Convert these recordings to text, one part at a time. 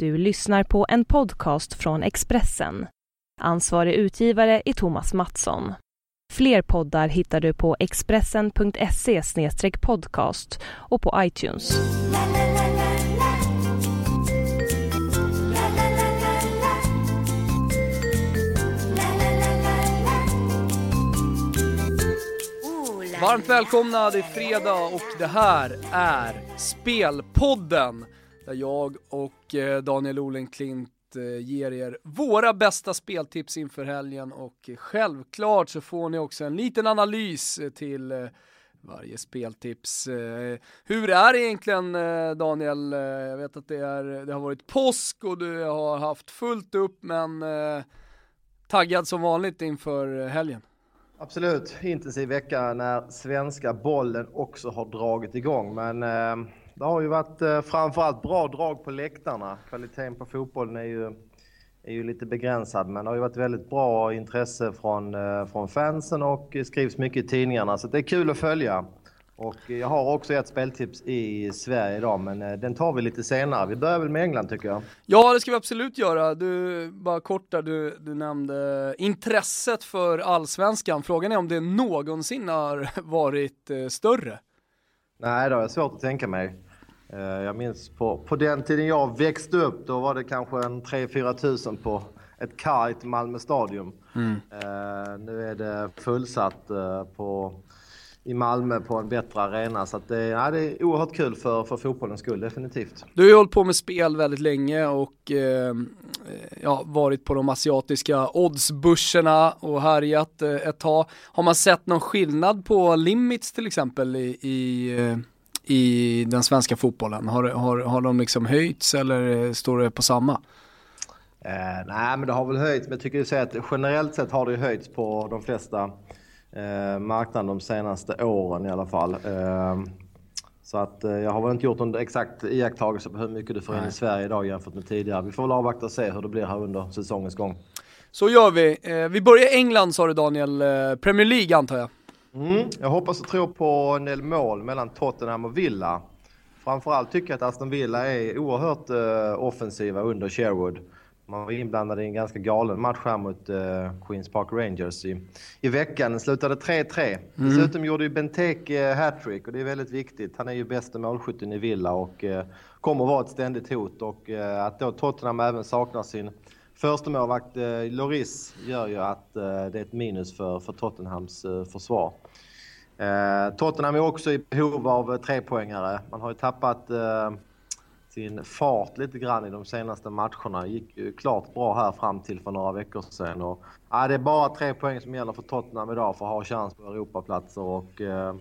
Du lyssnar på en podcast från Expressen. Ansvarig utgivare är Thomas Mattsson. Fler poddar hittar du på expressen.se podcast och på iTunes. Varmt välkomna, det är fredag och det här är Spelpodden där jag och eh, Daniel Olenklint eh, ger er våra bästa speltips inför helgen och självklart så får ni också en liten analys eh, till varje speltips. Hur är det egentligen Daniel? Jag vet att det, är, det har varit påsk och du har haft fullt upp men taggad som vanligt inför helgen. Absolut, intensiv vecka när svenska bollen också har dragit igång. Men eh, det har ju varit eh, framförallt bra drag på läktarna. Kvaliteten på fotbollen är ju, är ju lite begränsad men det har ju varit väldigt bra intresse från, eh, från fansen och skrivs mycket i tidningarna så det är kul att följa. Och jag har också ett speltips i Sverige idag, men eh, den tar vi lite senare. Vi börjar väl med England tycker jag. Ja, det ska vi absolut göra. Du, bara kort där, du, du nämnde intresset för allsvenskan. Frågan är om det någonsin har varit större? Nej, det har jag svårt att tänka mig. Eh, jag minns på, på den tiden jag växte upp, då var det kanske en 3-4 tusen på ett kajt Malmö stadion. Mm. Uh, nu är det fullsatt uh, på i Malmö på en bättre arena. Så det, ja, det är oerhört kul för, för fotbollens skull, definitivt. Du har ju hållit på med spel väldigt länge och eh, ja, varit på de asiatiska oddsbörserna och härjat eh, ett tag. Har man sett någon skillnad på limits till exempel i, i, eh, i den svenska fotbollen? Har, har, har de liksom höjts eller står det på samma? Eh, nej men det har väl höjts, men jag tycker att generellt sett har det höjts på de flesta eh, marknaden de senaste åren i alla fall. Eh, så att eh, jag har väl inte gjort någon exakt iakttagelse på hur mycket du får in i Sverige idag jämfört med tidigare. Vi får väl avvakta och se hur det blir här under säsongens gång. Så gör vi. Eh, vi börjar i England sa du Daniel, eh, Premier League antar jag? Mm, jag hoppas och tror på en del mål mellan Tottenham och Villa. Framförallt tycker jag att Aston Villa är oerhört uh, offensiva under Sherwood. Man var inblandad i en ganska galen match här mot uh, Queens Park Rangers i, i veckan. Den slutade 3-3. Mm. Dessutom gjorde ju Benteke uh, hattrick och det är väldigt viktigt. Han är ju bästa målskytten i Villa och uh, kommer vara ett ständigt hot. Och uh, att då Tottenham även saknar sin första målvakt eh, Loris gör ju att eh, det är ett minus för, för Tottenhams eh, försvar. Eh, Tottenham är också i behov av trepoängare. Man har ju tappat sin fart lite grann i de senaste matcherna. Gick ju klart bra här fram till för några veckor sedan. Och, eh, det är bara tre poäng som gäller för Tottenham idag för att ha chans på Europaplatser. Och, eh,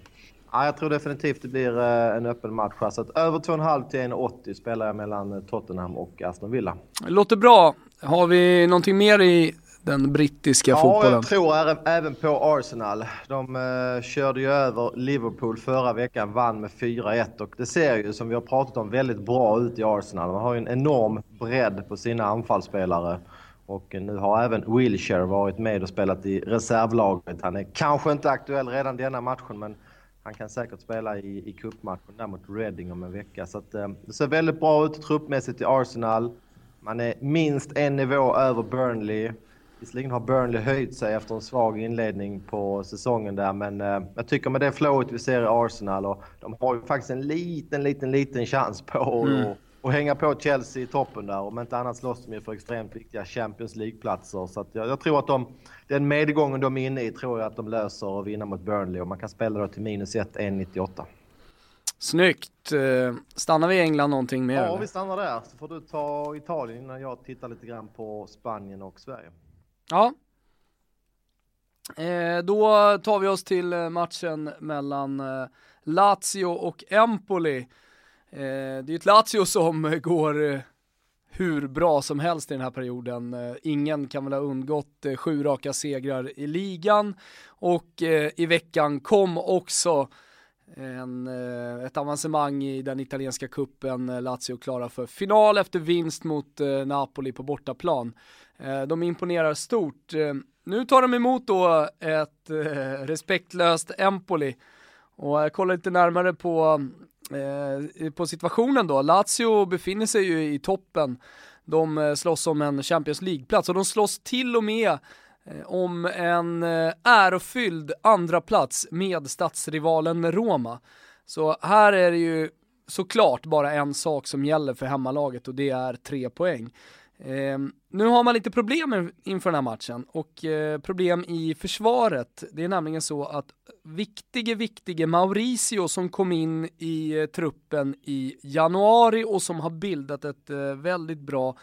jag tror definitivt det blir eh, en öppen match här. Så att över 2,5 till 1,80 spelar jag mellan Tottenham och Aston Villa. Det låter bra. Har vi någonting mer i den brittiska ja, fotbollen. Ja, jag tror även på Arsenal. De uh, körde ju över Liverpool förra veckan, vann med 4-1 och det ser ju som vi har pratat om väldigt bra ut i Arsenal. Man har ju en enorm bredd på sina anfallsspelare. Och nu har även Wilshire varit med och spelat i reservlaget. Han är kanske inte aktuell redan denna matchen men han kan säkert spela i, i cupmatchen där mot Reading om en vecka. Så att, uh, det ser väldigt bra ut truppmässigt i Arsenal. Man är minst en nivå över Burnley. Visserligen har Burnley höjt sig efter en svag inledning på säsongen där, men eh, jag tycker med det flowet vi ser i Arsenal och de har ju faktiskt en liten, liten, liten chans på mm. att och hänga på Chelsea i toppen där. Om inte annat slåss de ju för extremt viktiga Champions League-platser. Så jag, jag, tror att de, den medgången de är inne i tror jag att de löser och vinner mot Burnley och man kan spela då till minus 1, 1,98. Snyggt! Eh, stannar vi i England någonting mer? Ja, eller? vi stannar där. Så får du ta Italien innan jag tittar lite grann på Spanien och Sverige. Ja. Eh, då tar vi oss till eh, matchen mellan eh, Lazio och Empoli. Eh, det är ett Lazio som går hur bra som helst i den här perioden. Ingen kan väl ha undgått sju raka segrar i ligan och i veckan kom också en, eh, ett avancemang i den italienska kuppen eh, Lazio klara för final efter vinst mot eh, Napoli på bortaplan. De imponerar stort. Nu tar de emot då ett respektlöst Empoli och jag kollar lite närmare på på situationen då. Lazio befinner sig ju i toppen. De slåss om en Champions League-plats och de slåss till och med Eh, om en eh, ärofylld andra plats med stadsrivalen Roma. Så här är det ju såklart bara en sak som gäller för hemmalaget och det är tre poäng. Eh, nu har man lite problem inför den här matchen och eh, problem i försvaret. Det är nämligen så att viktige, viktige Mauricio som kom in i eh, truppen i januari och som har bildat ett eh, väldigt bra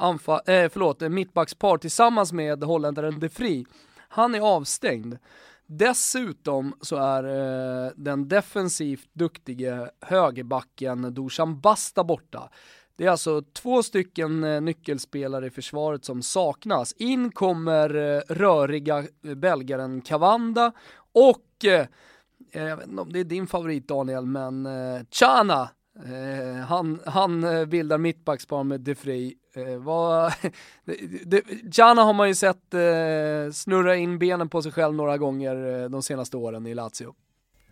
anfall, eh, förlåt, eh, mittbackspar tillsammans med holländaren De Vries. Han är avstängd. Dessutom så är eh, den defensivt duktige högerbacken Dusan Basta borta. Det är alltså två stycken eh, nyckelspelare i försvaret som saknas. In kommer eh, röriga eh, belgaren Cavanda och, eh, eh, jag vet inte om det är din favorit Daniel, men eh, Chana Eh, han, han eh, bildar mittbackspar med De Vrij. Eh, Jana har man ju sett eh, snurra in benen på sig själv några gånger de senaste åren i Lazio.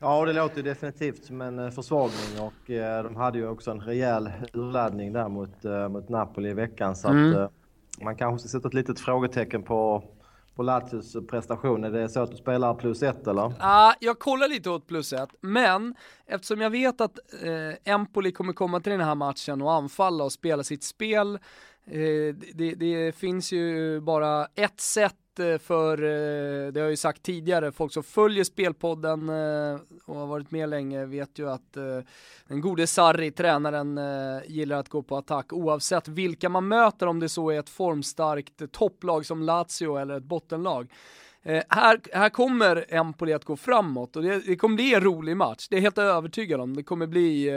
Ja, det låter definitivt som en försvagning och de hade ju också en rejäl urladdning där mot, mot Napoli i veckan så mm. att man kanske ska sätta ett litet frågetecken på på Lazios prestation? Är det så att du spelar plus ett eller? Ja, ah, jag kollar lite åt plus ett, men eftersom jag vet att eh, Empoli kommer komma till den här matchen och anfalla och spela sitt spel, eh, det, det, finns ju bara ett sätt Eh, för, eh, det har jag ju sagt tidigare, folk som följer Spelpodden eh, och har varit med länge vet ju att den gode Sarri, tränaren, gillar att gå på attack oavsett vilka man möter, om det så är ett formstarkt topplag som Lazio eller ett bottenlag. Eh, här, här kommer Empoli att gå framåt och det, det kommer bli en rolig match, det är jag helt övertygad om. Det kommer bli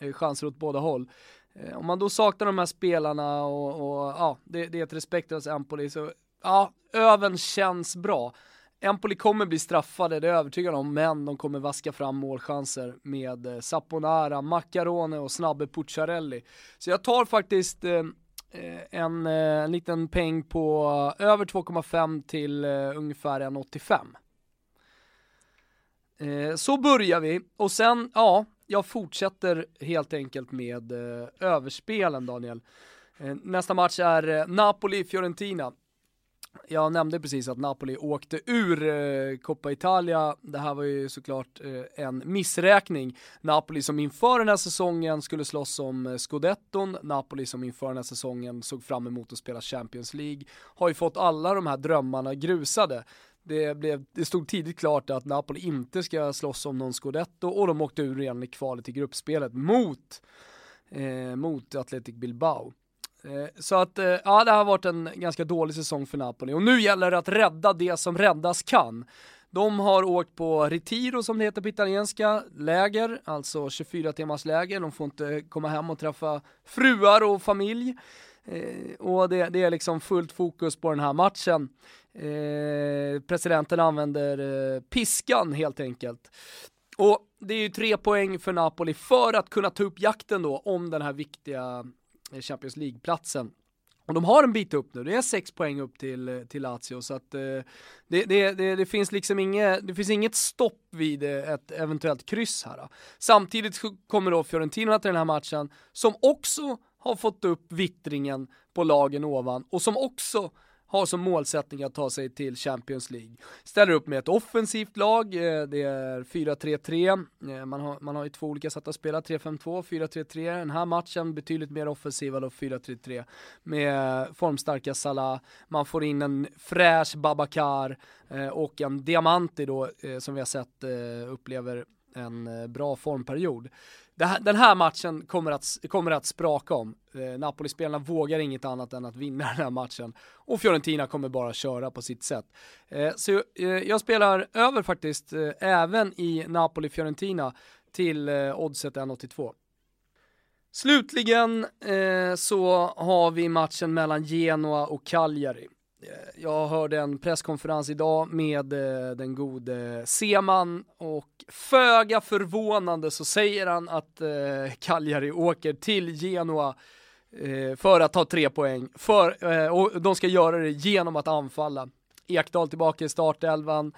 eh, chanser åt båda håll. Eh, om man då saknar de här spelarna och, och ja, det, det är ett respektlöst Empoli så ja, öven känns bra. Empoli kommer bli straffade, det är jag övertygad om, men de kommer vaska fram målchanser med eh, Saponara, Macarone och snabbe Pucciarelli. Så jag tar faktiskt eh, eh en, eh, en liten peng på eh, över 2,5 till eh, ungefär 1,85. Eh, så börjar vi och sen, ja, jag fortsätter helt enkelt med eh, överspelen Daniel. Eh, nästa match är Napoli-Fiorentina jag nämnde precis att Napoli åkte ur eh, Coppa Italia. Det här var ju såklart eh, en missräkning. Napoli som inför den här säsongen skulle slåss om eh, scudetton. Napoli som inför den här säsongen såg fram emot att spela Champions League. Har ju fått alla de här drömmarna grusade. Det, blev, det stod tidigt klart att Napoli inte ska slåss om någon scudetto och de åkte ur redan i kvalet i gruppspelet mot, eh, mot Athletic Bilbao. Eh, så att, eh, ja det har varit en ganska dålig säsong för Napoli och nu gäller det att rädda det som räddas kan. De har åkt på Retiro som det heter på italienska, läger, alltså 24 timmars läger. De får inte komma hem och träffa fruar och familj. Eh, och det, det, är liksom fullt fokus på den här matchen. Eh, presidenten använder eh, piskan helt enkelt. Och det är ju tre poäng för Napoli för att kunna ta upp jakten då om den här viktiga Eh, Champions League-platsen. Och de har en bit upp nu, det är sex poäng upp till, eh, till Lazio så att eh, det, det, det, det, finns liksom inget, det finns inget stopp vid eh, ett eventuellt kryss här. Samtidigt kommer då Fiorentina till den här matchen som också har fått upp vittringen på lagen ovan och som också har som målsättning att ta sig till Champions League. Ställer upp med ett offensivt lag, eh, det är 4-3-3, eh, man har, man har ju två olika sätt att spela, 3-5-2, 4-3-3, den här matchen betydligt mer offensiva då 4-3-3 med formstarka Salah, man får in en fräsch Babakar eh, och en Diamanti då som vi har sett upplever en eh, bra formperiod den här matchen kommer att, kommer att spraka om. Eh, Napoli-spelarna vågar inget annat än att vinna den här matchen. Och Fiorentina kommer bara köra på sitt sätt. Eh, så jag spelar över faktiskt, även i Napoli-Fiorentina, till oddset 1,82. Slutligen eh, så har vi matchen mellan Genoa och Cagliari. Jag hörde en presskonferens idag med eh, den gode Seman och föga förvånande så säger han att eh, Cagliari åker till Genoa eh, för att ta tre poäng. För, och de ska göra det genom att anfalla. Ekdal tillbaka i startelvan.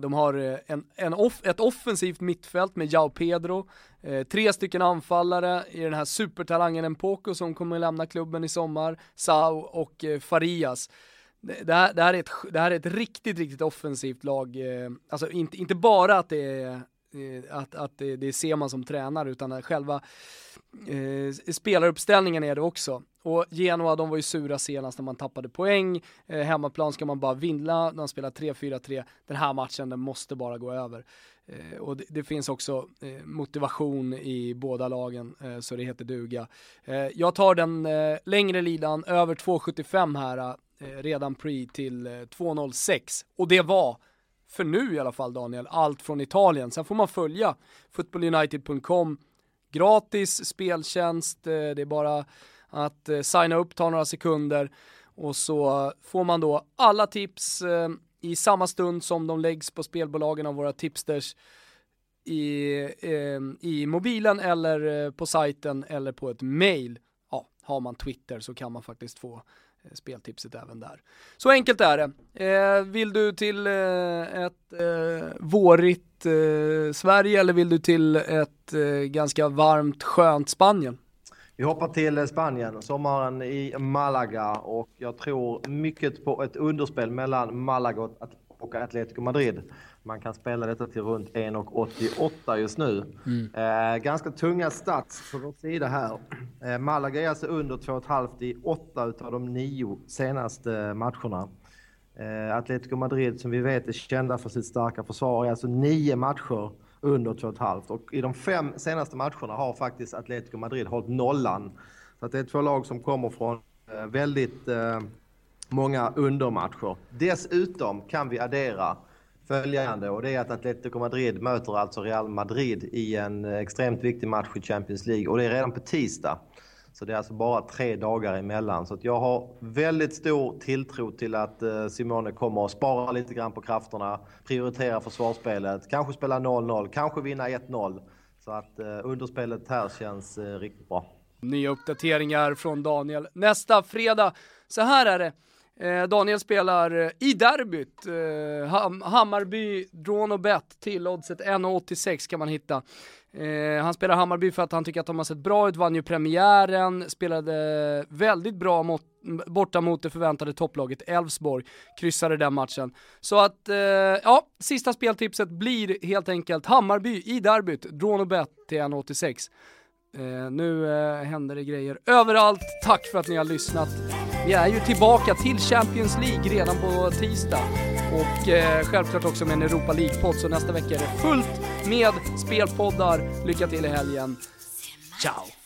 De har en, en off, ett offensivt mittfält med Jao Pedro, eh, tre stycken anfallare i den här supertalangen Mpoko som kommer lämna klubben i sommar, Sao och Farias. Det här, det, här är ett, det här är ett riktigt, riktigt offensivt lag. Eh, alltså inte, inte bara att det är eh, att, att det, det ser man som tränare, utan själva eh, spelaruppställningen är det också. Och Genoa, de var ju sura senast när man tappade poäng. Eh, hemmaplan ska man bara vinna, de spelar 3-4-3. Den här matchen, den måste bara gå över. Eh, och det, det, finns också eh, motivation i båda lagen, eh, så det heter duga. Eh, jag tar den eh, längre lidan, över 2,75 här, eh, Eh, redan pre till eh, 2,06. Och det var för nu i alla fall Daniel, allt från Italien. Sen får man följa footballunited.com, gratis speltjänst, eh, det är bara att signa upp, ta några sekunder och så får man då alla tips i samma stund som de läggs på spelbolagen av våra tipsters i, i mobilen eller på sajten eller på ett mail. Ja, har man Twitter så kan man faktiskt få speltipset även där. Så enkelt är det. Eh, vill du till eh, ett eh, vårigt Sverige eller vill du till ett ganska varmt skönt Spanien? Vi hoppar till Spanien, sommaren i Malaga och jag tror mycket på ett underspel mellan Malaga och Atletico Madrid. Man kan spela detta till runt 1,88 just nu. Mm. Eh, ganska tunga stats på vår sida här. Eh, Malaga är alltså under 2,5 i 8 av de nio senaste matcherna. Eh, Atletico Madrid som vi vet är kända för sitt starka försvar är alltså nio matcher under 2,5. Och i de fem senaste matcherna har faktiskt Atletico Madrid hållit nollan. Så det är två lag som kommer från eh, väldigt eh, många undermatcher. Dessutom kan vi addera följande och det är att Atletico Madrid möter alltså Real Madrid i en extremt viktig match i Champions League och det är redan på tisdag. Så det är alltså bara tre dagar emellan. Så att jag har väldigt stor tilltro till att eh, Simone kommer att spara lite grann på krafterna, prioritera försvarsspelet, kanske spela 0-0, kanske vinna 1-0. Så att eh, underspelet här känns eh, riktigt bra. Nya uppdateringar från Daniel. Nästa fredag, så här är det. Eh, Daniel spelar eh, i derbyt. Eh, Hammarby, drawn och bet till oddset 1,86 kan man hitta. Eh, han spelar Hammarby för att han tycker att de har sett bra ut, vann ju premiären, spelade väldigt bra mot, borta mot det förväntade topplaget Elfsborg, kryssade den matchen. Så att, eh, ja, sista speltipset blir helt enkelt Hammarby i derbyt, drawn och bet till 1,86. Eh, nu eh, händer det grejer överallt. Tack för att ni har lyssnat. Vi är ju tillbaka till Champions League redan på tisdag och eh, självklart också med en Europa League-podd, så nästa vecka är det fullt med spelpoddar. Lycka till i helgen. Ciao!